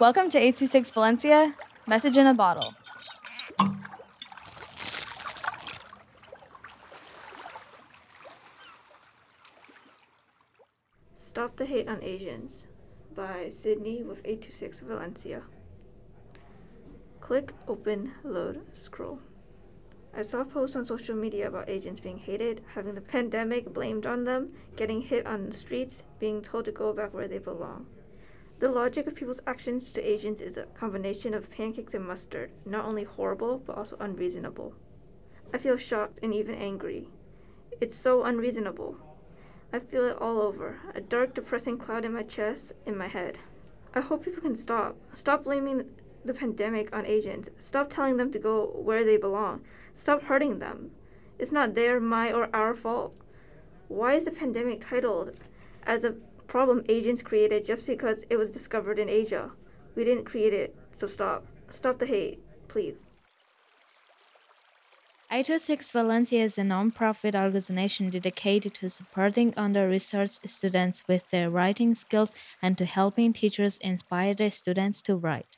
Welcome to 826 Valencia, message in a bottle. Stop the Hate on Asians by Sydney with 826 Valencia. Click, open, load, scroll. I saw posts on social media about Asians being hated, having the pandemic blamed on them, getting hit on the streets, being told to go back where they belong. The logic of people's actions to Asians is a combination of pancakes and mustard, not only horrible, but also unreasonable. I feel shocked and even angry. It's so unreasonable. I feel it all over, a dark, depressing cloud in my chest, in my head. I hope people can stop. Stop blaming the pandemic on Asians. Stop telling them to go where they belong. Stop hurting them. It's not their, my, or our fault. Why is the pandemic titled as a problem Asians created just because it was discovered in Asia? We didn't create it, so stop. Stop the hate, please. 826 Valencia is a non-profit organization dedicated to supporting under-resourced students with their writing skills and to helping teachers inspire their students to write.